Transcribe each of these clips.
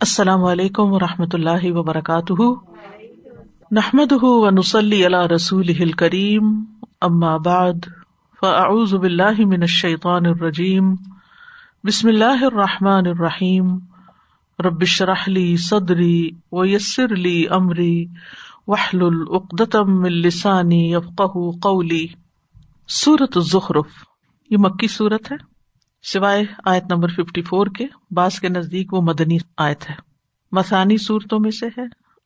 السلام علیکم و رحمۃ اللہ وبرکاتہ۔ نحمد و نسلی اللہ رسول کریم ام آباد فاعوذ باللہ من الشیطان الرجیم۔ بسم اللہ الرحمٰن الرحیم۔ ربش رحلی صدری و یسر علی عمری وحل العقدم السانی افقہ قولی۔ صورت الزخرف، یہ مکی صورت ہے؟ سوائے آیت نمبر ففٹی فور کے باس کے نزدیک وہ مدنی آیت ہے۔ مسانی صورتوں میں سے ہے۔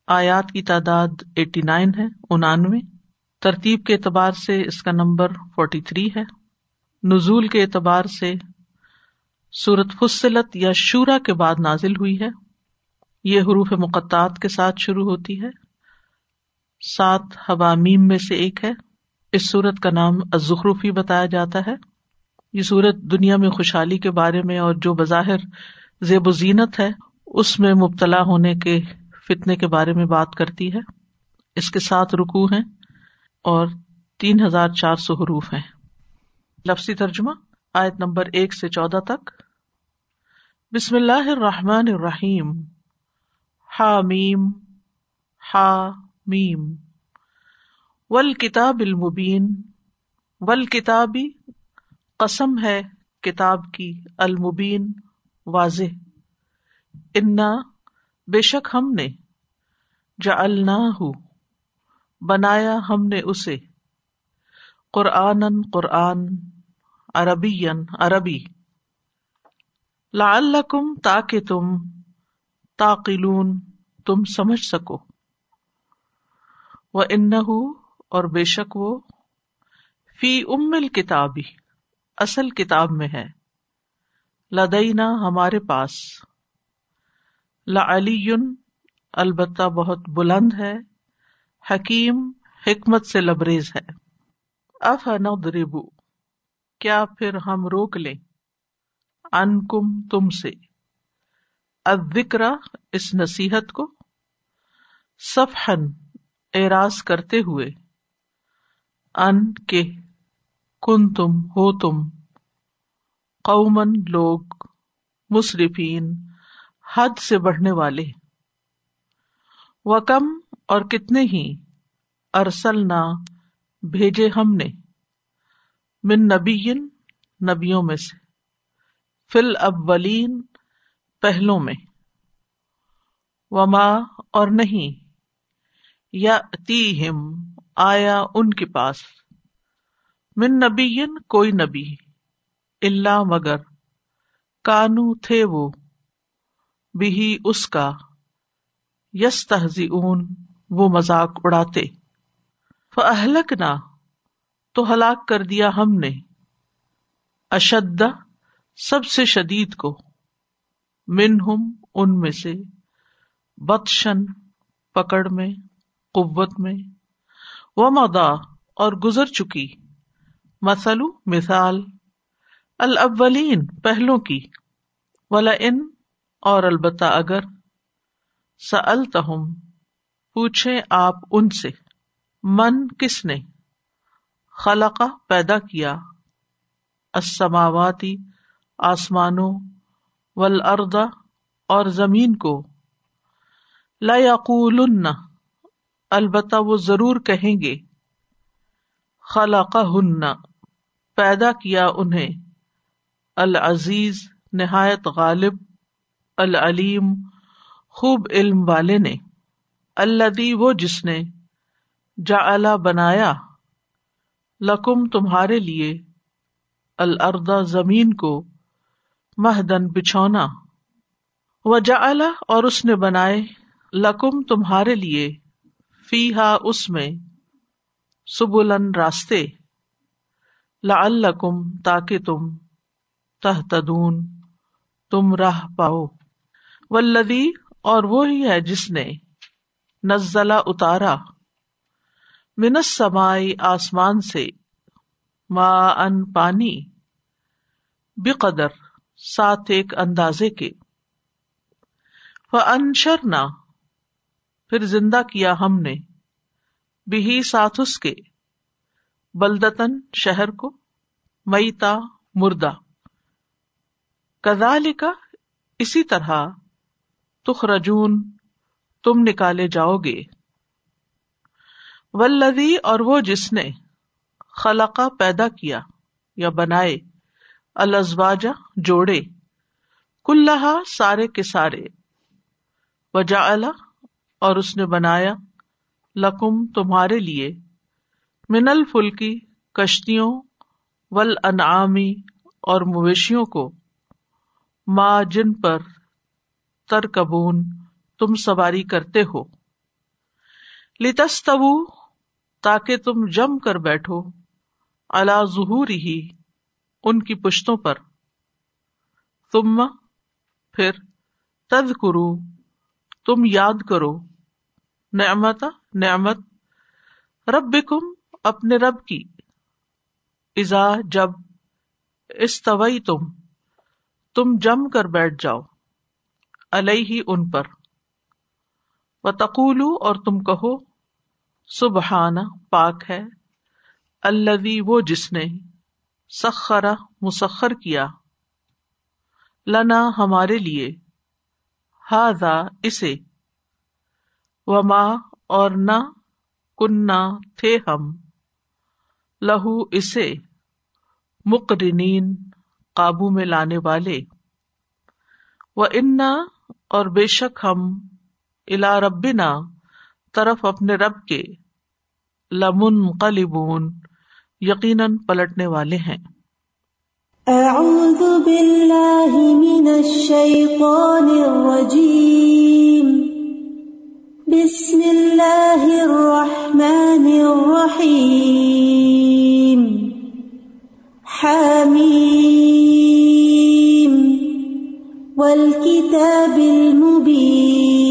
آیات کی تعداد ایٹی نائن ہے، انانوے۔ ترتیب کے اعتبار سے اس کا نمبر فورٹی تھری ہے۔ نزول کے اعتبار سے سورت فصلت یا شورا کے بعد نازل ہوئی ہے۔ یہ حروف مقطعات کے ساتھ شروع ہوتی ہے۔ سات حوامیم میں سے ایک ہے۔ اس سورت کا نام ازخروفی بتایا جاتا ہے۔ یہ سورت دنیا میں خوشحالی کے بارے میں اور جو بظاہر زیب و زینت ہے، اس میں مبتلا ہونے کے فتنے کے بارے میں بات کرتی ہے۔ اس کے ساتھ رکو ہیں اور تین ہزار چار سو حروف ہیں۔ لفظی ترجمہ، آیت نمبر ایک سے چودہ تک۔ بسم اللہ الرحمن الرحیم۔ ہا میم۔ ہا میم۔ ول کتاب المبین۔ ول کتابی قسم ہے کتاب کی، المبین، واضح۔ انا، بے شک ہم نے جا بنایا ہم نے اسے۔ قرآن قرآن عربی عربی۔ لعلکم تاکہ تم تاقلون، تم سمجھ سکو۔ وہ ان اور بے شک وہ، فی ام الکتابی۔ اصل کتاب میں ہے۔ لدینا ہمارے پاس۔ لعلی البتہ بہت بلند ہے۔ حکیم حکمت سے لبریز ہے۔ اف ندربو کیا پھر ہم روک لیں؟ ان کم تم سے۔ ادکر اس نصیحت کو۔ صفحن اعراض کرتے ہوئے۔ ان کے کن تم ہو تم قومن لوگ مصرفین حد سے بڑھنے والے۔ و کم اور کتنے ہی ارسل نہ بھیجے ہم نے۔ من نبی نبیوں میں سے۔ فل اولین پہلوں میں۔ وما اور نہیں۔ یا تی ہم آیا ان کے پاس۔ من نبی کوئی نبی اللہ مگر کانو تھے وہ بھی اس کا یس تہذی اون وہ مذاق اڑاتے فہلک نہ تو ہلاک کر دیا ہم نے اشد سب سے شدید کو من ہم ان میں سے بدشن پکڑ میں قوت میں وہ مدا اور گزر چکی مسلو مثال، الاولین، پہلوں کی ولا ان اور البتہ اگر، سألتہم، پوچھیں آپ ان سے، من کس نے خلقہ پیدا کیا السماواتی آسمانوں، والارض، اور زمین کو، لا یقولن، البتہ وہ ضرور کہیں گے، خلقہن۔ پیدا کیا انہیں۔ العزیز، نہایت غالب، العلیم، خوب علم والے نے۔ اللہ وہ جس نے جا بنایا، لکم تمہارے لیے الردا زمین کو مہدن بچھونا۔ و جا اور اس نے بنائے، لکم تمہارے لیے فی ہا اس میں، سبلن راستے۔ لعلکم تاکہ تم تہتدون، تم راہ پاؤ۔ والذی، اور وہی ہے جس نے نزلہ اتارا من السمائی آسمان سے ما ان پانی بقدر ساتھ ایک اندازے کے۔ فانشرنا پھر زندہ کیا ہم نے بھی ساتھ اس کے۔ بلدتن شہر کو، میتا، مردہ۔ کزال کا اسی طرح تخ رجون تم نکالے جاؤ گے۔ ولدی اور وہ جس نے خلقہ پیدا کیا یا بنائے الزواجا جوڑے کلّہ سارے کے سارے۔ وجا اور اس نے بنایا لکم تمہارے لیے۔ من الفلکی کشتیوں ول انعامی اور مویشیوں کو۔ ماں جن پر ترکبون، تم سواری کرتے ہو۔ لتستو تاکہ تم جم کر بیٹھو۔ اللہ ظہور ہی ان کی پشتوں پر۔ تم پھر تد کرو تم یاد کرو۔ نعمت نعمت رب کم اپنے رب کی۔ ازا جب استوئی تم تم جم کر بیٹھ جاؤ ہی ان پر۔ و تقولو اور تم کہو سبحانہ پاک ہے الوی وہ جس نے سخرا مسخر کیا۔ لنا ہمارے لیے ہاضا اسے۔ و ماں اور نہ کننا تھے ہم۔ لہو اسے مقرنین قابو میں لانے والے۔ و انا اور بے شک ہم الا ربنا طرف اپنے رب کے لمن قلبون یقیناً پلٹنے والے ہیں۔ اعوذ باللہ من الشیطان الرجیم۔ بسم اللہ الرحمن الرحیم۔ حميم والكتاب المبين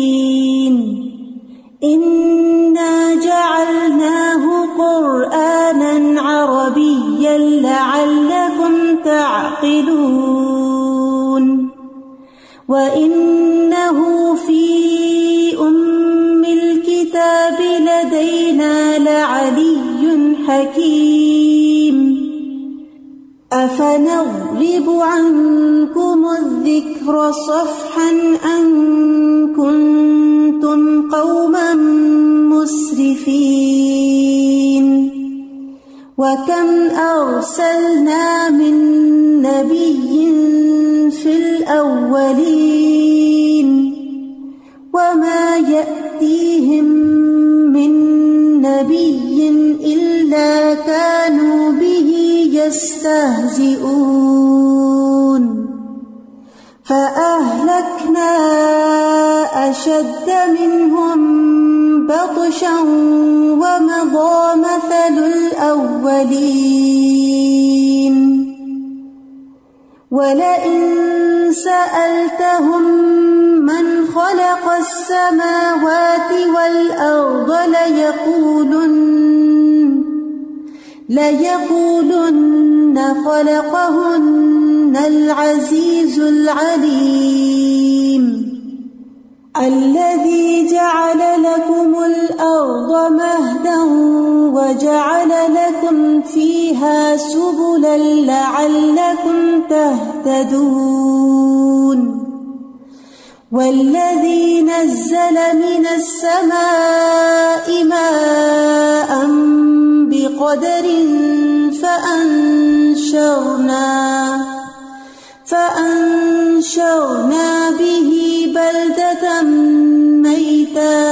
إنا جعلناه قرآنا عربيا لعلكم تعقلون وإن أفنضرب عنكم الذكر صفحا أن كنتم قوما مسرفين. وكم أرسلنا من نبي في الأولين يستهزئون فأهلكنا أشد منهم بطشا ومضى مثل الأولين. ولئن سألتهم من خلق السماوات والأرض ليقولن ليقولن خلقهن العزيز العليم الذي جعل لكم الأرض مهدا وجعل لكم فيها سبلا لعلكم تهتدون والذي نزل من السماء ماء بقدر فأنشرنا فأنشرنا به بلدة ميتا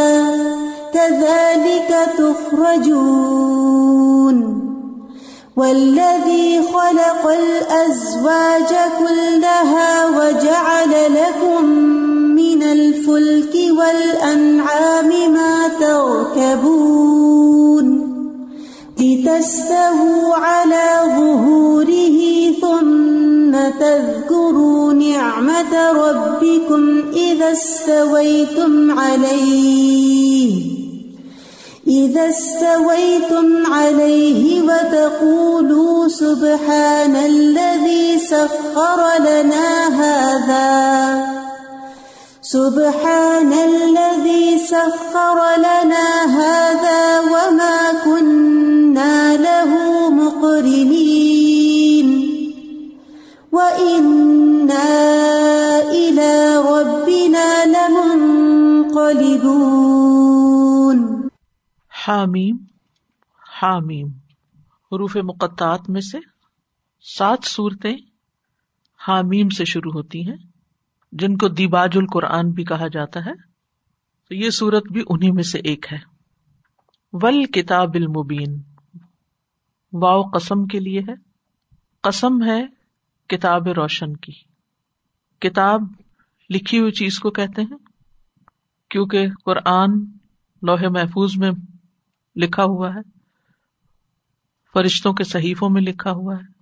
كذلك تخرجون والذي خلق الأزواج كلها وجعل لكم من الفلك والأنعام ما تركبون لتستهوا على ظهوره ثم تذكروا نعمة ربكم إذا استويتم عليه إذا استويتم عليه وتقولوا سبحان الذي سخر لنا هذا سبحان الذي سخر لنا هذا وما كنا له مقرنين. وإنا إلى ربنا لمنقلبون. ينقلبون حامیم حامیم، حروف مقطعات میں سے سات صورتیں حامیم سے شروع ہوتی ہیں۔ جن کو دیباج القرآن بھی کہا جاتا ہے، تو یہ صورت بھی انہیں میں سے ایک ہے۔ ول کتاب المبین۔ واؤ قسم کے لیے ہے۔ قسم ہے کتاب روشن کی۔ کتاب لکھی ہوئی چیز کو کہتے ہیں، کیونکہ قرآن لوہے محفوظ میں لکھا ہوا ہے، فرشتوں کے صحیفوں میں لکھا ہوا ہے۔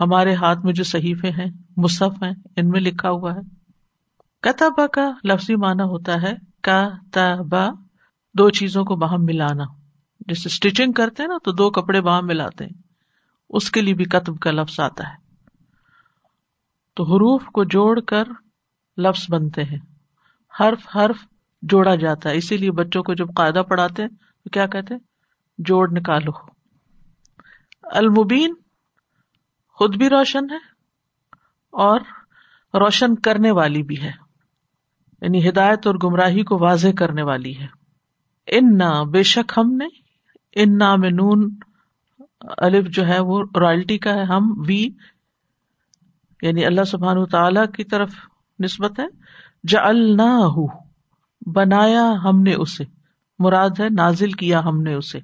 ہمارے ہاتھ میں جو صحیفے ہیں، مصحف ہیں، ان میں لکھا ہوا ہے۔ کتابا کا لفظی معنی ہوتا ہے کا دو چیزوں کو باہم ملانا۔ جیسے اسٹیچنگ کرتے ہیں نا، تو دو کپڑے باہم ملاتے ہیں۔ اس کے لیے بھی کتب کا لفظ آتا ہے۔ تو حروف کو جوڑ کر لفظ بنتے ہیں۔ حرف حرف جوڑا جاتا ہے۔ اسی لیے بچوں کو جب قاعدہ پڑھاتے ہیں، تو کیا کہتے ہیں؟ جوڑ نکالو۔ المبین خود بھی روشن ہے اور روشن کرنے والی بھی ہے۔ یعنی ہدایت اور گمراہی کو واضح کرنے والی ہے۔ ان نہ بے شک ہم نے ان نہ میں نون، الف جو ہے وہ رائلٹی کا ہے۔ ہم، وی یعنی اللہ سبحان تعالی کی طرف نسبت ہے۔ جا ہو بنایا ہم نے اسے۔ مراد ہے، نازل کیا ہم نے اسے۔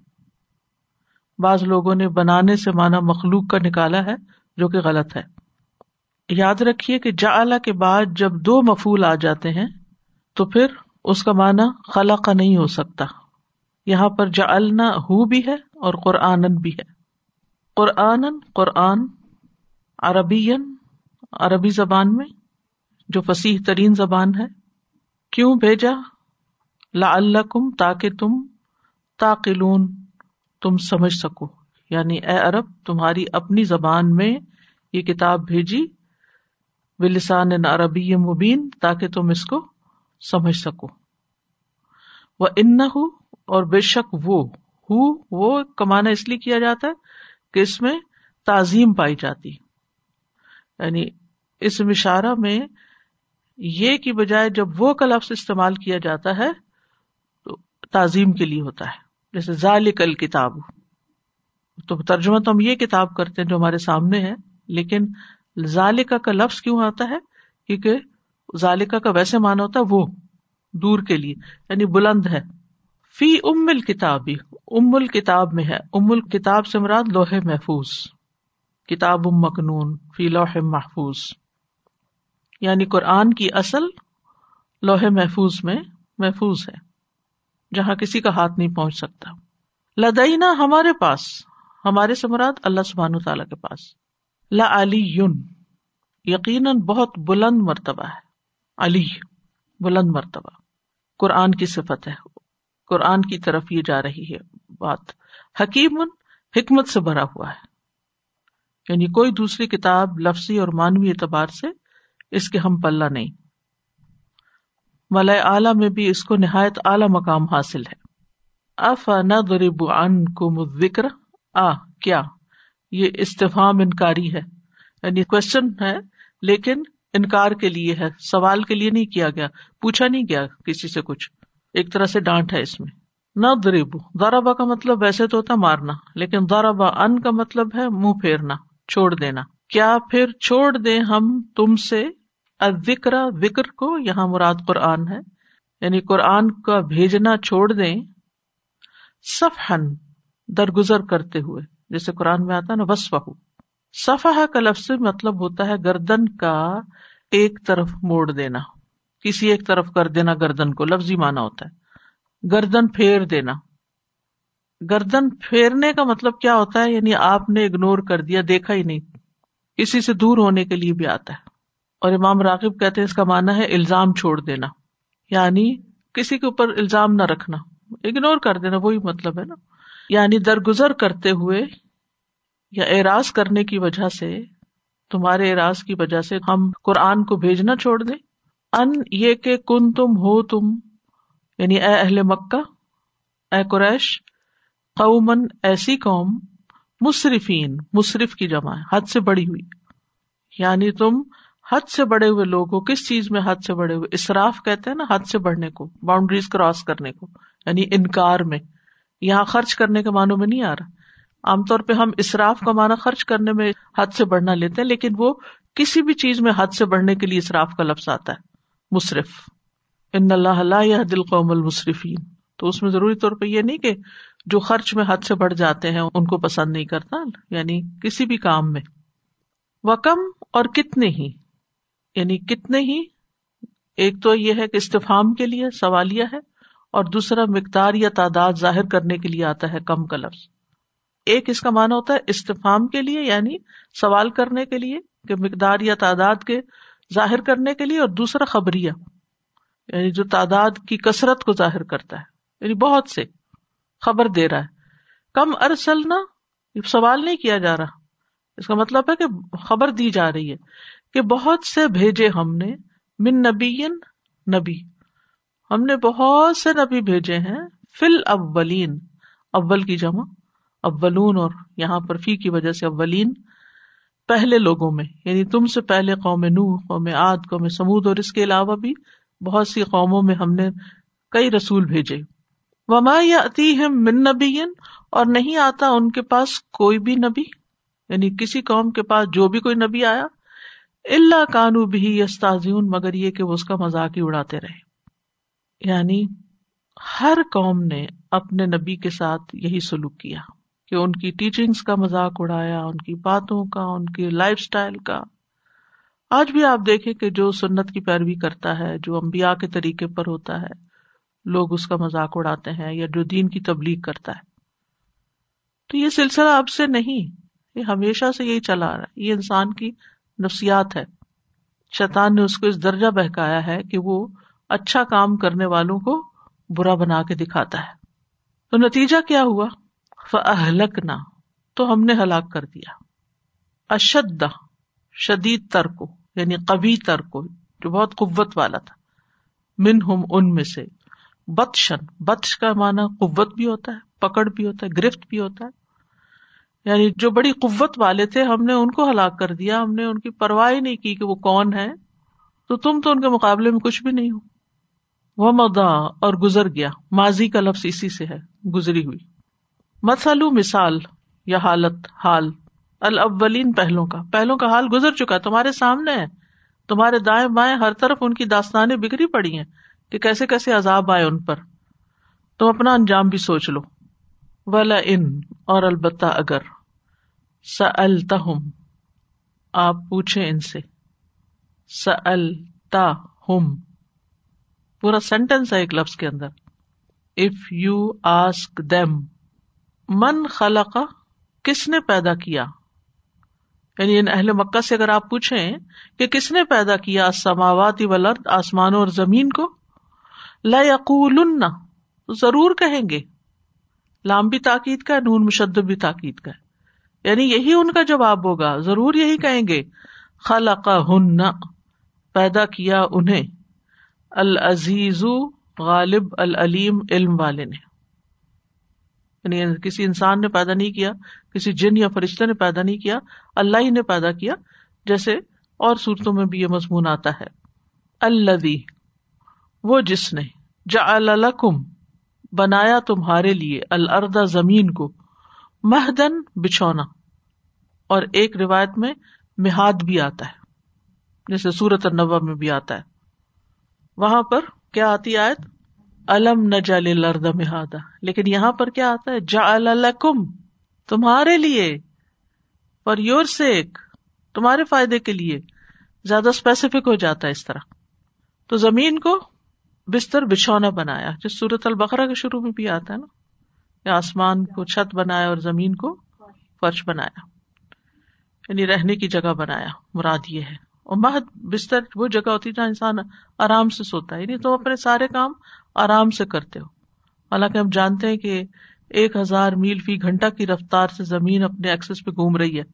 بعض لوگوں نے بنانے سے مانا مخلوق کا نکالا ہے۔ جو کہ غلط ہے۔ یاد رکھیے کہ جا کے بعد جب دو مفول آ جاتے ہیں، تو پھر اس کا معنی خلا کا نہیں ہو سکتا۔ یہاں پر جا ہو بھی ہے اور قرآن بھی ہے۔ قرآن قرآن عربی عربی زبان میں، جو فصیح ترین زبان ہے۔ کیوں بھیجا؟ لا اللہ کم تاکہ تم تاقلون، تم سمجھ سکو۔ یعنی اے عرب، تمہاری اپنی زبان میں یہ کتاب بھیجی، بلسان عربی مبین، تاکہ تم اس کو سمجھ سکو۔ وہ ان اور بے شک وہ، ہو، وہ کمانا اس لیے کیا جاتا ہے کہ اس میں تعظیم پائی جاتی۔ یعنی اس مشارہ میں یہ کی بجائے جب وہ کا لفظ استعمال کیا جاتا ہے، تو تعظیم کے لیے ہوتا ہے۔ جیسے ذالک الکتاب۔ تو ترجمہ تو ہم یہ کتاب کرتے ہیں جو ہمارے سامنے ہے، لیکن ذالکا کا لفظ کیوں آتا ہے؟ کیونکہ ذالکا کا ویسے مانا ہوتا ہے وہ، دور کے لیے یعنی بلند ہے۔ فی ام الکتاب ام الکتاب میں ہے۔ ام الکتاب سے مراد لوہے محفوظ۔ کتاب ام مکنون، فی لوح محفوظ۔ یعنی قرآن کی اصل لوہے محفوظ میں محفوظ ہے، جہاں کسی کا ہاتھ نہیں پہنچ سکتا۔ لدینا ہمارے پاس ہمارے سمراد اللہ سبحان تعالیٰ کے پاس۔ لا علی یون یقیناً بہت بلند مرتبہ ہے۔ علی، بلند مرتبہ۔ قرآن کی صفت ہے۔ قرآن کی طرف یہ جا رہی ہے بات۔ حکیم، حکمت سے بھرا ہوا ہے۔ یعنی کوئی دوسری کتاب لفظی اور مانوی اعتبار سے اس کے ہم پلہ نہیں۔ ملئے اعلی میں بھی اس کو نہایت اعلی مقام حاصل ہے۔ اف نہ درب ان کو ذکر آ کیا؟ یہ استفام انکاری ہے۔ یعنی کوشچن ہے، لیکن انکار کے لیے ہے۔ سوال کے لیے نہیں کیا گیا، پوچھا نہیں گیا کسی سے کچھ۔ ایک طرح سے ڈانٹ ہے اس میں۔ نہ درب دارابا کا مطلب ویسے تو ہوتا مارنا، لیکن دارابا ان کا مطلب ہے منہ پھیرنا، چھوڑ دینا۔ کیا پھر چھوڑ دیں ہم تم سے؟ ذکر وکر کو، یہاں مراد قرآن ہے۔ یعنی قرآن کا بھیجنا چھوڑ دیں۔ صفحن درگزر کرتے ہوئے۔ جیسے قرآن میں آتا ہے نا وسف صفح کا لفظ مطلب ہوتا ہے گردن کا ایک طرف موڑ دینا۔ کسی ایک طرف کر دینا گردن کو، لفظی مانا ہوتا ہے۔ گردن پھیر دینا۔ گردن پھیرنے کا مطلب کیا ہوتا ہے؟ یعنی آپ نے اگنور کر دیا، دیکھا ہی نہیں۔ کسی سے دور ہونے کے لیے بھی آتا ہے۔ اور امام راغب کہتے ہیں اس کا مانا ہے الزام چھوڑ دینا۔ یعنی کسی کے اوپر الزام نہ رکھنا۔ اگنور کر دینا، وہی مطلب ہے نا۔ یعنی درگزر کرتے ہوئے یا اعراض کرنے کی وجہ سے، تمہارے اعراض کی وجہ سے ہم قرآن کو بھیجنا چھوڑ دیں۔ ان یہ کہ کن تم ہو تم یعنی اے اہل مکہ، اے قریش قومن ایسی قوم، مصرفین، مصرف کی جمع، حد سے بڑی ہوئی۔ یعنی تم حد سے بڑے ہوئے لوگ ہو کس چیز میں حد سے بڑے ہوئے؟ اسراف کہتے ہیں نا، حد سے بڑھنے کو باؤنڈریز کراس کرنے کو یعنی انکار میں۔ یہاں خرچ کرنے کے معنوں میں نہیں آ رہا۔ عام طور پہ ہم اسراف کا معنی خرچ کرنے میں حد سے بڑھنا لیتے ہیں، لیکن وہ کسی بھی چیز میں حد سے بڑھنے کے لیے اسراف کا لفظ آتا ہے۔ مصرف۔ ان اللہ اللہ دل قوم المصرفین۔ تو اس میں ضروری طور پہ یہ نہیں کہ جو خرچ میں حد سے بڑھ جاتے ہیں، ان کو پسند نہیں کرتا یعنی کسی بھی کام میں۔ وہ کم اور کتنے ہی۔ یعنی کتنے ہی۔ ایک تو یہ ہے کہ استفام کے لیے سوالیہ ہے۔ اور دوسرا مقدار یا تعداد ظاہر کرنے کے لیے آتا ہے کم کا لفظ۔ ایک اس کا مانا ہوتا ہے استفام کے لیے یعنی سوال کرنے کے لیے کہ مقدار یا تعداد کے ظاہر کرنے کے لیے، اور دوسرا خبریہ یعنی جو تعداد کی کثرت کو ظاہر کرتا ہے۔ یعنی بہت سے خبر دے رہا ہے۔ کم ارسل نہ سوال نہیں کیا جا رہا۔ اس کا مطلب ہے کہ خبر دی جا رہی ہے کہ بہت سے بھیجے ہم نے، من نبی نبی۔ ہم نے بہت سے نبی بھیجے ہیں، فل اولین، اول کی جمع، اولون اور یہاں پر فی کی وجہ سے اولین، پہلے لوگوں میں یعنی تم سے پہلے قوم نو قوم آد قوم سمود اور اس کے علاوہ بھی بہت سی قوموں میں ہم نے کئی رسول بھیجے۔ وما یا اتی ہے من نبی اور نہیں آتا ان کے پاس کوئی بھی نبی یعنی کسی قوم کے پاس جو بھی کوئی نبی آیا اللہ کانو بھی استاذیون مگر یہ کہ وہ اس کا مذاق ہی اڑاتے رہے۔ یعنی ہر قوم نے اپنے نبی کے ساتھ یہی سلوک کیا کہ ان کی ٹیچنگس کا مذاق اڑایا، ان کی باتوں کا، ان کی لائف اسٹائل کا۔ آج بھی آپ دیکھیں کہ جو سنت کی پیروی کرتا ہے، جو امبیا کے طریقے پر ہوتا ہے، لوگ اس کا مذاق اڑاتے ہیں یا جو دین کی تبلیغ کرتا ہے۔ تو یہ سلسلہ اب سے نہیں، یہ ہمیشہ سے یہی چلا آ رہا ہے۔ یہ انسان کی نفسیات ہے۔ شیطان نے اس کو اس درجہ بہکایا ہے کہ وہ اچھا کام کرنے والوں کو برا بنا کے دکھاتا ہے۔ تو نتیجہ کیا ہوا؟ فلک نہ تو ہم نے ہلاک کر دیا۔ اشد شدید تر کو یعنی کبھی تر کو جو بہت قوت والا تھا۔ من ہم ان میں سے۔ بتشن بتش کا مانا قوت بھی ہوتا ہے، پکڑ بھی ہوتا ہے، گرفت بھی ہوتا ہے۔ یعنی جو بڑی قوت والے تھے، ہم نے ان کو ہلاک کر دیا، ہم نے ان کی پرواہ نہیں کی کہ وہ کون ہے تو تم تو ان کے مقابلے میں کچھ بھی نہیں ہو۔ وہ مدا اور گزر گیا۔ ماضی کا لفظ اسی سے ہے، گزری ہوئی۔ مسلو مثال یا حالت، حال۔ الاولین پہلوں کا۔ پہلوں کا حال گزر چکا، تمہارے سامنے ہے۔ تمہارے دائیں بائیں ہر طرف ان کی داستانیں بگڑی پڑی ہیں کہ کیسے کیسے عذاب آئے ان پر۔ تم اپنا انجام بھی سوچ لو۔ ولا ان، اور البتہ اگر۔ آپ پوچھے ان سے۔ پورا سینٹینس ہے ایک لفظ کے اندر۔ اف یو آسک دم من خلق، کس نے پیدا کیا? یعنی ان اہل مکہ سے اگر آپ پوچھیں کہ کس نے پیدا کیا سماواتی ولرد آسمانوں اور زمین کو لقول ضرور کہیں گے۔ لام بھی تاکید کا نون مشد بھی تاکید کا یعنی یہی ان کا جواب ہوگا، ضرور یہی کہیں گے۔ خلق ہن پیدا کیا انہیں۔ العزیز غالب العلیم علم والے نے۔ یعنی کسی انسان نے پیدا نہیں کیا، کسی جن یا فرشتے نے پیدا نہیں کیا، اللہ ہی نے پیدا کیا، جیسے اور صورتوں میں بھی یہ مضمون آتا ہے۔ اللہ وہ جس نے جا الکم بنایا تمہارے لیے الردا زمین کو مہدن بچھونا۔ اور ایک روایت میں مہاد بھی آتا ہے، جیسے سورت النبا میں بھی آتا ہے۔ وہاں پر کیا آتی آیت؟ الم نہ جل لرد مہادا۔ لیکن یہاں پر کیا آتا ہے؟ جا الکم تمہارے لیے، فار یور سیک، تمہارے فائدے کے لیے۔ زیادہ اسپیسیفک ہو جاتا ہے اس طرح۔ تو زمین کو بستر بچھونا بنایا۔ جس سورت البقرا کے شروع میں بھی آتا ہے نا؟ یا آسمان کو چھت بنایا اور زمین کو فرش بنایا۔ یعنی رہنے کی جگہ بنایا۔ مراد یہ ہے۔ اور مہد بستر، وہ جگہ ہوتی ہے جہاں انسان آرام سے سوتا ہے۔ یعنی تم اپنے سارے کام آرام سے کرتے ہو۔ حالانکہ ہم جانتے ہیں کہ ایک ہزار میل فی گھنٹہ کی رفتار سے زمین اپنے ایکسس پہ گھوم رہی ہے۔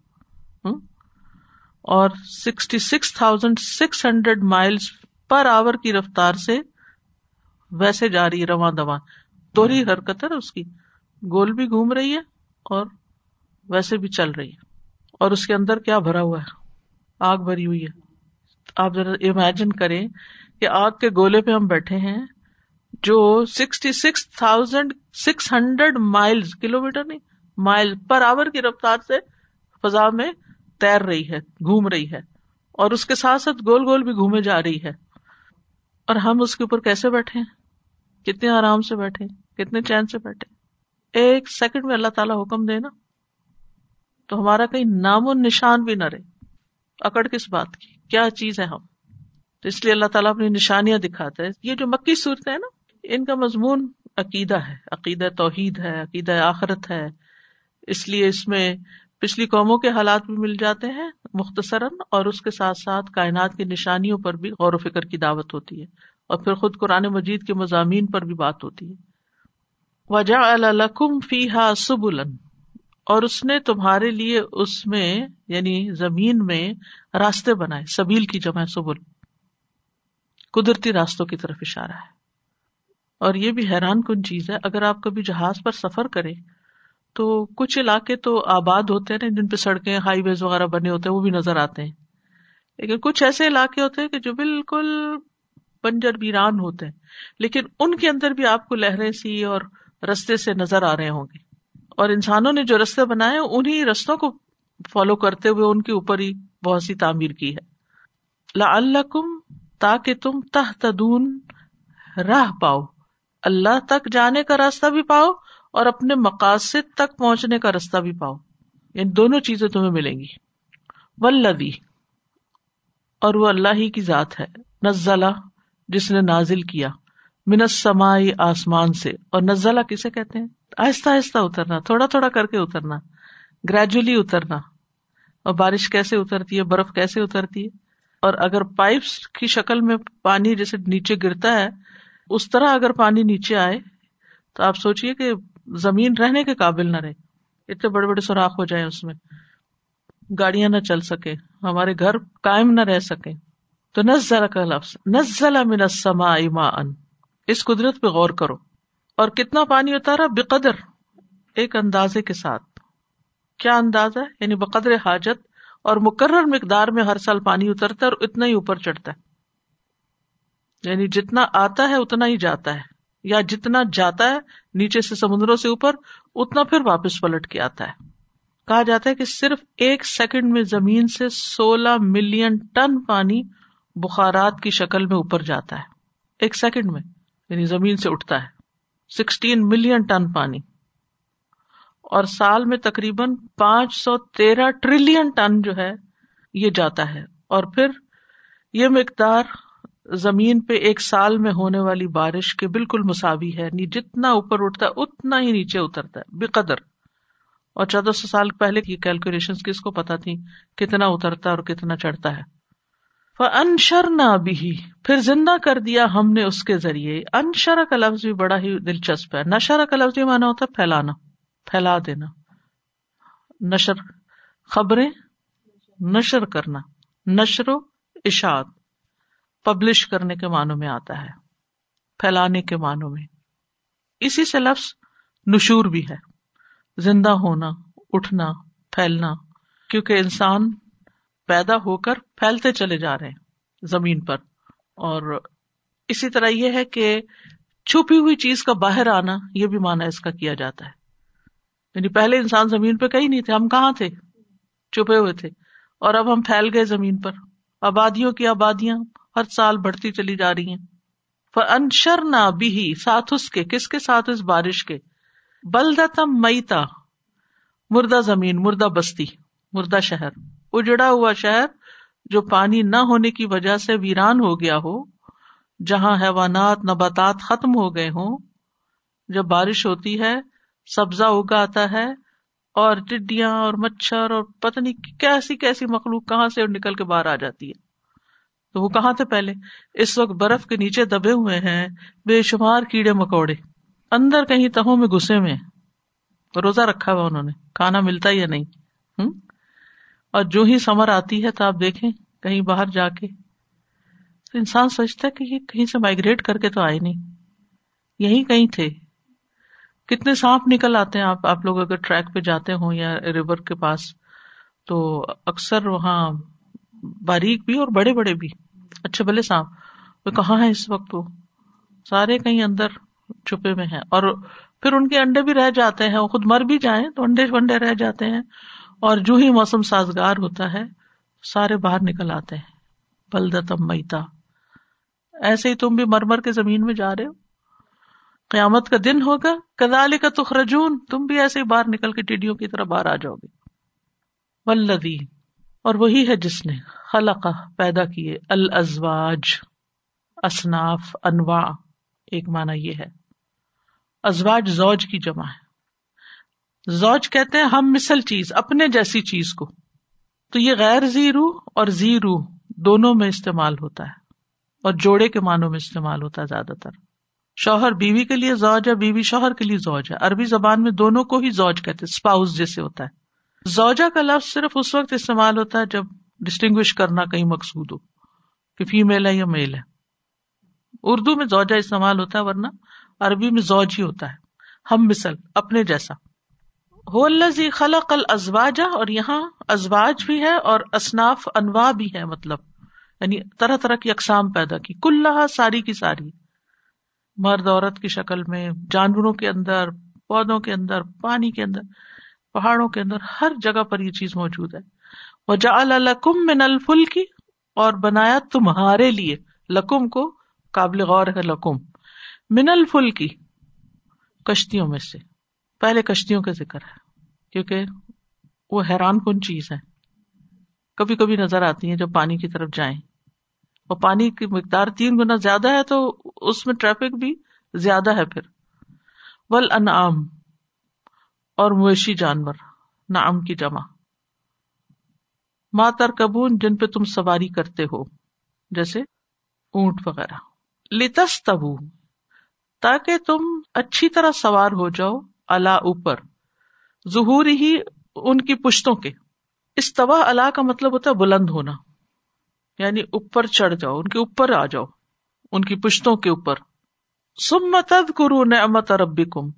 اور sixty six thousand six hundred miles per hour کی رفتار سے ویسے جا رہی ہے رواں دواں دوہری حرکت ہے نا اس کی۔ گول بھی گھوم رہی ہے اور ویسے بھی چل رہی ہے۔ اور اس کے اندر کیا بھرا ہوا ہے؟ آگ بھری ہوئی ہے۔ آپ ذرا امیجن کریں کہ آگ کے گولے پہ ہم بیٹھے ہیں جو sixty six thousand six hundred mile kilometre نہیں مائل پر آور کی رفتار سے فضا میں تیر رہی ہے، گھوم رہی ہے۔ اور اس کے ساتھ ساتھ گول گول بھی گھومے جا رہی ہے۔ اور ہم اس کے اوپر کیسے بیٹھے؟ کتنے آرام سے بیٹھے، کتنے چین سے بیٹھے۔ ایک سیکنڈ میں اللہ تعالیٰ حکم دے نا، تو ہمارا کہیں نام و نشان بھی نہ رہے۔ اکڑ کس بات کی؟ کیا چیز ہے ہم؟ تو اس لیے اللہ تعالیٰ اپنی نشانیاں دکھاتا ہے۔ یہ جو مکی صورت ہے نا، ان کا مضمون عقیدہ ہے۔ عقیدہ توحید ہے، عقیدہ آخرت ہے۔ اس لیے اس میں پچھلی قوموں کے حالات بھی مل جاتے ہیں مختصراً، اور اس کے ساتھ ساتھ کائنات کی نشانیوں پر بھی غور و فکر کی دعوت ہوتی ہے۔ اور پھر خود قرآن مجید کے مضامین پر بھی بات ہوتی ہے۔ وجہ الکم فی ہا سبلن اور اس نے تمہارے لیے اس میں یعنی زمین میں راستے بنائے، سبیل کی جمع سبل۔ قدرتی راستوں کی طرف اشارہ ہے۔ اور یہ بھی حیران کن چیز ہے، اگر آپ کبھی جہاز پر سفر کریں تو کچھ علاقے تو آباد ہوتے ہیں نا جن پہ سڑکیں، ہائی ویز وغیرہ بنے ہوتے ہیں، وہ بھی نظر آتے ہیں۔ لیکن کچھ ایسے علاقے ہوتے ہیں کہ جو بالکل بنجر ویران ہوتے ہیں، لیکن ان کے اندر بھی آپ کو لہریں سی اور رستے سے نظر آ رہے ہوں گے۔ اور انسانوں نے جو رستے بنائے انہیں رستوں کو فالو کرتے ہوئے ان کے اوپر ہی بہت سی تعمیر کی ہے۔ لا تاکہ تم تہ تدون راہ پاؤ۔ اللہ تک جانے کا راستہ بھی پاؤ اور اپنے مقاصد تک پہنچنے کا راستہ بھی پاؤ۔ ان دونوں چیزیں تمہیں ملیں گی۔ ولدی اور وہ اللہ ہی کی ذات ہے۔ نزلہ، جس نے نازل کیا۔ منس سمائی آسمان سے۔ اور نزلہ کسے کہتے ہیں؟ آہستہ آہستہ اترنا، تھوڑا تھوڑا کر کے اترنا گریجولی اترنا۔ اور بارش کیسے اترتی ہے، برف کیسے اترتی ہے؟ اور اگر پائپس کی شکل میں پانی جیسے نیچے گرتا ہے، اس طرح اگر پانی نیچے آئے، تو آپ سوچیے کہ زمین رہنے کے قابل نہ رہے۔ اتنے بڑے بڑے سوراخ ہو جائیں اس میں۔ گاڑیاں نہ چل سکے ہمارے گھر قائم نہ رہ سکے تو نزلہ کا لفظ نزلہ من السماء ماء۔ اس قدرت پہ غور کرو۔ اور کتنا پانی اتارا بقدر ایک اندازے کے ساتھ۔ کیا اندازہ ہے؟ یعنی بقدر حاجت اور مقرر مقدار میں ہر سال پانی اترتا ہے اور اتنا ہی اوپر چڑھتا ہے۔ یعنی جتنا آتا ہے، اتنا ہی جاتا ہے۔ یا جتنا جاتا ہے، نیچے سے سمندروں سے اوپر، اتنا پھر واپس پلٹ کے آتا ہے۔ کہا جاتا ہے کہ صرف ایک سیکنڈ میں زمین سے سولہ ملین ٹن پانی بخارات کی شکل میں اوپر جاتا ہے۔ ایک سیکنڈ میں یعنی زمین سے اٹھتا ہے۔ سکسٹین ملین ٹن پانی اور سال میں تقریباً پانچ سو تیرہ ٹریلین ٹن جو ہے یہ جاتا ہے اور پھر یہ مقدار زمین پہ ایک سال میں ہونے والی بارش کے بالکل مساوی ہے جتنا اوپر اٹھتا ہے اتنا ہی نیچے اترتا ہے بے قدر اور چودہ سو سال پہلے کی کیلکولیشن کس کو پتا تھی کتنا اترتا اور کتنا چڑھتا ہے؟ انشر نہ بھی پھر زندہ کر دیا ہم نے اس کے ذریعے۔ انشرا کا لفظ بھی بڑا ہی دلچسپ ہے۔ نشرا کا لفظ بھی مانا ہوتا ہے پھیلانا، پھیلا دینا۔ نشر خبریں، نشر کرنا۔ نشر و اشاعت۔ پبلش کرنے کے معنوں میں آتا ہے۔ پھیلانے کے معنوں میں۔ اسی سے لفظ نشور بھی ہے۔ زندہ ہونا، اٹھنا، پھیلنا۔ کیونکہ انسان پیدا ہو کر پھیلتے چلے جا رہے ہیں زمین پر۔ اور اسی طرح یہ ہے کہ چھپی ہوئی چیز کا باہر آنا یہ بھی مانا اس کا کیا جاتا ہے۔ یعنی پہلے انسان زمین پہ کہیں نہیں تھے، ہم کہاں تھے؟ چھپے ہوئے تھے۔ اور اب ہم پھیل گئے زمین پر۔ آبادیوں کی آبادیاں ہر سال بڑھتی چلی جا رہی ہیں۔ انشر نہ بھی ساتھ اس کے۔ کس کے ساتھ؟ اس بارش کے۔ بلدا تم میتا۔ مردہ زمین، مردہ بستی، مردہ شہر۔ اجڑا ہوا شہر جو پانی نہ ہونے کی وجہ سے ویران ہو گیا ہو، جہاں حیوانات نباتات ختم ہو گئے ہوں۔ جب بارش ہوتی ہے، سبزہ اگا آتا ہے اور ٹڈیاں اور مچھر اور پتنی کیسی کیسی مخلوق کہاں سے نکل کے باہر آ جاتی ہے۔ تو وہ کہاں تھے پہلے؟ اس وقت برف کے نیچے دبے ہوئے ہیں، بے شمار کیڑے مکوڑے۔ اندر کہیں تہوں میں گسے میں روزہ رکھا ہوا انہوں نے، کھانا ملتا یا نہیں۔ ہوں اور جو ہی سمر آتی ہے تو آپ دیکھیں کہیں باہر جا کے۔ تو انسان سوچتا ہے کہ یہ کہیں سے مائگریٹ کر کے تو آئے نہیں۔ یہی کہیں تھے۔ کتنے سانپ نکل آتے ہیں آپ آپ لوگ اگر ٹریک پہ جاتے ہوں یا ریور کے پاس، تو اکثر وہاں باریک بھی اور بڑے بڑے بھی۔ اچھے بھلے سانپ۔ وہ کہاں ہے اس وقت وہ؟ سارے کہیں اندر چھپے میں ہیں۔ اور پھر ان کے انڈے بھی رہ جاتے ہیں۔ وہ خود مر بھی جائیں تو انڈے ونڈے رہ جاتے ہیں۔ اور جو ہی موسم سازگار ہوتا ہے، سارے باہر نکل آتے ہیں۔ بلدتم میتا۔ ایسے ہی تم بھی مر مر کے زمین میں جا رہے ہو۔ قیامت کا دن ہوگا۔ کدال کا تخرجون۔ تم بھی ایسے ہی باہر نکل کے ٹیڈیوں کی طرح باہر آ جاؤ گے۔ ولدی اور وہی ہے جس نے خلق پیدا کیے۔ الازواج۔ اصناف، انواع۔ ایک مانا یہ ہے۔ ازواج زوج کی جمع ہے۔ زوج کہتے ہیں، ہم مثل چیز، اپنے جیسی چیز کو۔ تو یہ غیر زی روح اور زی روح دونوں میں استعمال ہوتا ہے۔ اور جوڑے کے معنوں میں استعمال ہوتا ہے زیادہ تر۔ شوہر بیوی کے لیے زوج ہے، بیوی شوہر کے لیے زوج ہے۔ عربی زبان میں دونوں کو ہی زوج کہتے اسپاؤس جیسے ہوتا ہے۔ زوجا کا لفظ صرف اس وقت استعمال ہوتا ہے جب ڈسٹنگ کرنا کہیں مقصود ہو، کہ فیمل ہے یا میل ہے۔ اردو میں زوجا استعمال ہوتا ہے، ورنہ عربی میں زوج ہی ہوتا ہے۔ ہم مثل، اپنے جیسا۔ ہو اللہ خلق الازواج اور یہاں ازواج بھی ہے اور اصناف انواع بھی ہے مطلب یعنی طرح طرح کی اقسام پیدا کی کل ساری کی ساری، مرد عورت کی شکل میں، جانوروں کے اندر، پودوں کے اندر، پانی کے اندر، پہاڑوں کے اندر، ہر جگہ پر یہ چیز موجود ہے۔ وہ جا الکم من الفل کی اور بنایا تمہارے لیے، لکم کو قابل غور ہے، لکم، من الفل کی کشتیوں میں سے۔ پہلے کشتیوں کا ذکر ہے، کیونکہ وہ حیران کن چیز ہے۔ کبھی کبھی نظر آتی ہیں جب پانی کی طرف جائیں۔ اور پانی کی مقدار تین گنا زیادہ ہے تو اس میں ٹریفک بھی زیادہ ہے پھر۔ ول انعام اور مویشی جانور، نعم کی جمع۔ ماتر کبون جن پہ تم سواری کرتے ہو، جیسے اونٹ وغیرہ۔ لتس تبو تاکہ تم اچھی طرح سوار ہو جاؤ۔ اللہ اوپر۔ ظہور ہی ان کی پشتوں کے۔ استوا اللہ کا مطلب ہوتا ہے بلند ہونا۔ یعنی اوپر چڑھ جاؤ، ان کے اوپر آ جاؤ، ان کی پشتوں کے اوپر۔ سم متد کرو نعمت ربی کم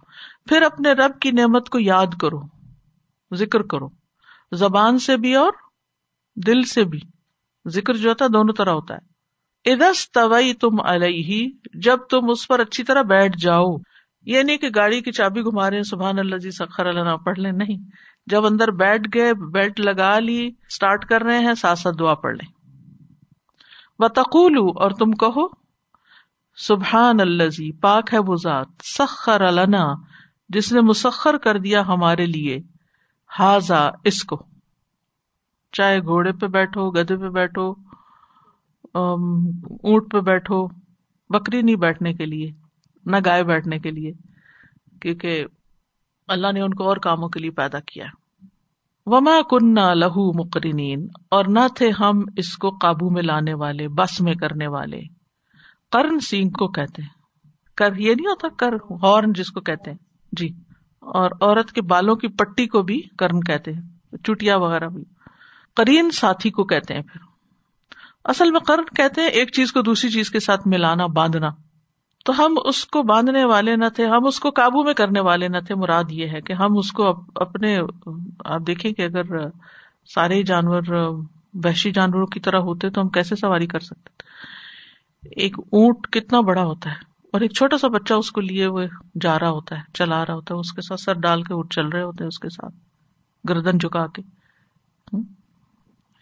پھر اپنے رب کی نعمت کو یاد کرو، ذکر کرو۔ زبان سے بھی اور دل سے بھی۔ ذکر جو ہوتا ہے دونوں طرح ہوتا ہے۔ ادس طوی تم علیہ، جب تم اس پر اچھی طرح بیٹھ جاؤ۔ یہ نہیں کہ گاڑی کی چابی گھما رہے ہیں، سبحان اللہ جی سخر اللہ پڑھ لیں۔ نہیں۔ جب اندر بیٹھ گئے، بیلٹ لگا لی اسٹارٹ کر رہے ہیں، ساتھ ساتھ دعا پڑھ لیں۔ و تقول اور تم کہو، سبحان اللہ جی، پاک ہے وہ ذات، سخر النا جس نے مسخر کر دیا ہمارے لیے۔ ہاضا اس کو۔ چاہے گھوڑے پہ بیٹھو گدے پہ بیٹھو اونٹ پہ بیٹھو، بکری نہیں بیٹھنے کے لیے۔ نہ گائے بیٹھنے کے لیے، کیونکہ اللہ نے ان کو اور کاموں کے لیے پیدا کیا۔ وما کنہ لہو مقرنین اور نہ تھے ہم اس کو قابو میں لانے والے، بس میں کرنے والے۔ کرن سینگ کو کہتے ہیں۔ کر، یہ نہیں ہوتا کر، ہارن جس کو کہتے ہیں۔ جی اور عورت کے بالوں کی پٹی کو بھی کرن کہتے ہیں، چٹیا وغیرہ بھی۔ کرین ساتھی کو کہتے ہیں پھر۔ اصل میں کرن کہتے ہیں ایک چیز کو دوسری چیز کے ساتھ ملانا، باندھنا۔ تو ہم اس کو باندھنے والے نہ تھے، ہم اس کو قابو میں کرنے والے نہ تھے۔ مراد یہ ہے کہ ہم اس کو اپنے، آپ دیکھیں کہ اگر سارے جانور وحشی جانوروں کی طرح ہوتے تو ہم کیسے سواری کر سکتے؟ ایک اونٹ کتنا بڑا ہوتا ہے اور ایک چھوٹا سا بچہ اس کو لیے ہوئے جا رہا ہوتا ہے، چلا رہا ہوتا ہے۔ اس کے ساتھ سر ڈال کے اونٹ چل رہے ہوتے ہیں اس کے ساتھ، گردن جھکا کے۔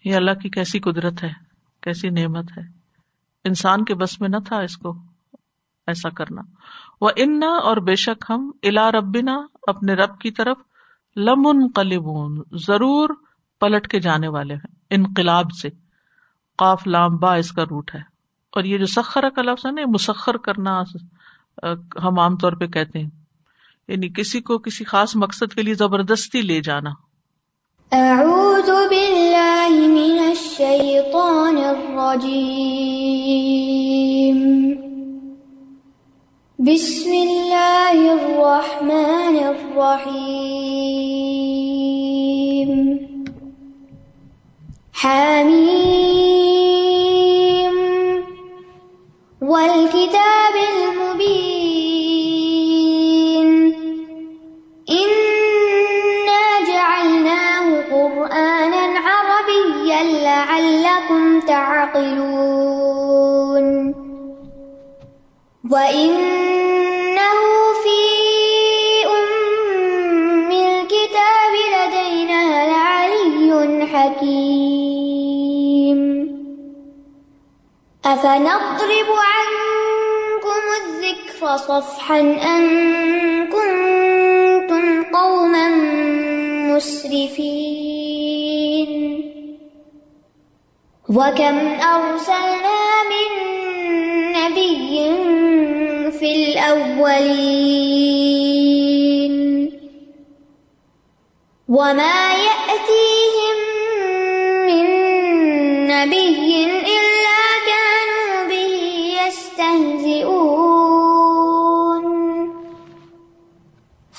یہ اللہ کی کیسی قدرت ہے، کیسی نعمت ہے؟ انسان کے بس میں نہ تھا اس کو۔ ایسا کرنا۔ وہ انا اور بے شک ہم الا ربنا اپنے رب کی طرف لمن قلبون ضرور پلٹ کے جانے والے ہیں، انقلاب سے۔ قاف، لام، با، اس کا روٹ ہے۔ اور یہ جو سخر کا لفظ ہے نا مسخر کرنا ہم عام طور پہ کہتے ہیں۔ یعنی کسی کو کسی خاص مقصد کے لیے زبردستی لے جانا۔ اعوذ باللہ من الشیطان الرجیم بسم اللہ الرحمن الرحیم حمیم والکتاب المبین انا جعلناه قرآنا عربيا لعلكم تعقلون. وإنه أفنضرب عنكم الذكر صفحا أن كنتم قوما مسرفين وكم أرسلنا من نبي في الأولين وما يأتيهم من نبي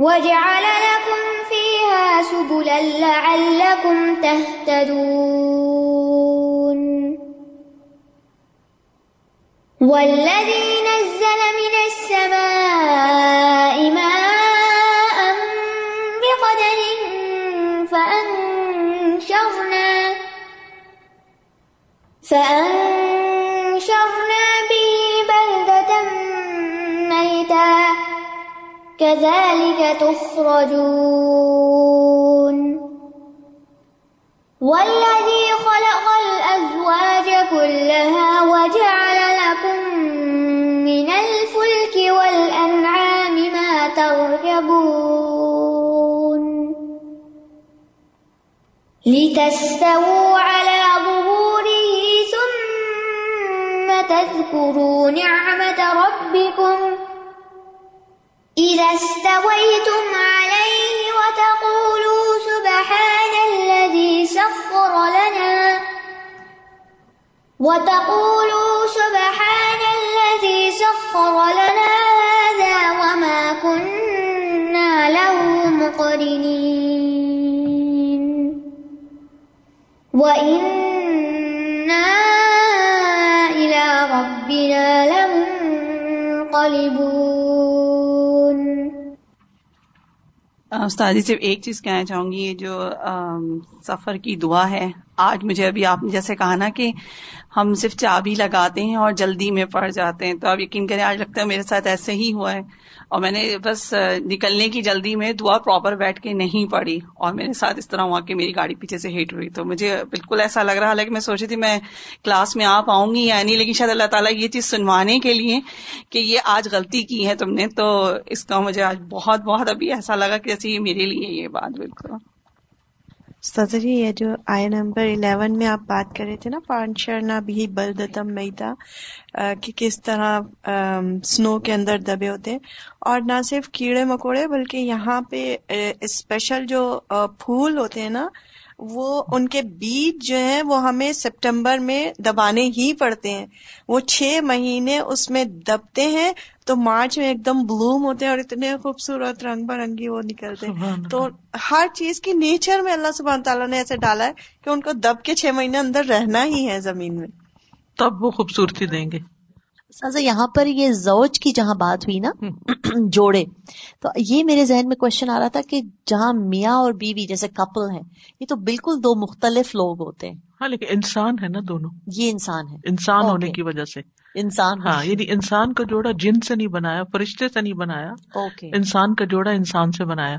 وجعل لكم فيها سبلا لعلكم تهتدون. والذي نزل من السماء ماء بقدر فأنشرنا فأنشرنا كذلك تخرجون. والذي خلق الأزواج كلها وجعل لكم من الفلك والأنعام ما تركبون. لتستووا على ظهوره ثم تذكروا نعمة ربكم إذا استويتم عليه وتقولوا سبحان الذي سخر لنا وتقولوا سبحان الذي سخر لنا هذا وما كنا له مقرنين وإنا إلى ربنا لمنقلبون استاد جی صرف ایک چیز کہنا چاہوں گی، یہ جو سفر کی دعا ہے، آج مجھے ابھی آپ نے جیسے کہا نا کہ ہم صرف چابی لگاتے ہیں اور جلدی میں پڑ جاتے ہیں۔ تو آپ یقین کریں، آج لگتا ہے میرے ساتھ ایسے ہی ہوا ہے۔ اور میں نے بس نکلنے کی جلدی میں دعا پراپر بیٹھ کے نہیں پڑی اور میرے ساتھ اس طرح ہوا کہ میری گاڑی پیچھے سے ہٹ ہوئی۔ تو مجھے بالکل ایسا لگ رہا، حالانکہ میں سوچی تھی میں کلاس میں آپ آؤں گی یا نہیں، لیکن شاید اللہ تعالیٰ یہ چیز سنوانے کے لیے کہ یہ آج غلطی کی ہے تم نے۔ تو اس کا مجھے آج بہت بہت ابھی ایسا لگا کہ جیسے یہ میرے لیے یہ بات بالکل۔ سزا جی یہ جو آئے نمبر الیون میں آپ بات کر رہے تھے نا، پانچرنا بھی بلدتم میتا کہ کس طرح سنو کے اندر دبے ہوتے۔ اور نہ صرف کیڑے مکوڑے، بلکہ یہاں پہ اسپیشل جو پھول ہوتے ہیں نا، وہ ان کے بیج جو ہیں، وہ ہمیں سپٹمبر میں دبانے ہی پڑتے ہیں۔ وہ چھ مہینے اس میں دبتے ہیں تو مارچ میں ایک دم بلوم ہوتے ہیں اور اتنے خوبصورت رنگ برنگی وہ نکلتے ہیں۔ تو ہر چیز کی نیچر میں اللہ سبحانہ تعالیٰ نے ایسے ڈالا ہے کہ ان کو دب کے چھ مہینے اندر رہنا ہی ہے زمین میں۔ تب وہ خوبصورتی دیں گے۔ سازا یہاں پر یہ زوج کی جہاں بات ہوئی نا جوڑے۔ تو یہ میرے ذہن میں کوشچن آ رہا تھا کہ جہاں میاں اور بیوی جیسے کپل ہیں یہ تو بالکل دو مختلف لوگ ہوتے ہیں۔ ہاں لیکن انسان ہے نا دونوں۔ یہ انسان ہے۔ انسان ہونے کی وجہ سے۔ انسان ہاں یعنی انسان کا جوڑا جن سے نہیں بنایا فرشتے سے نہیں بنایا اوکے انسان کا جوڑا انسان سے بنایا۔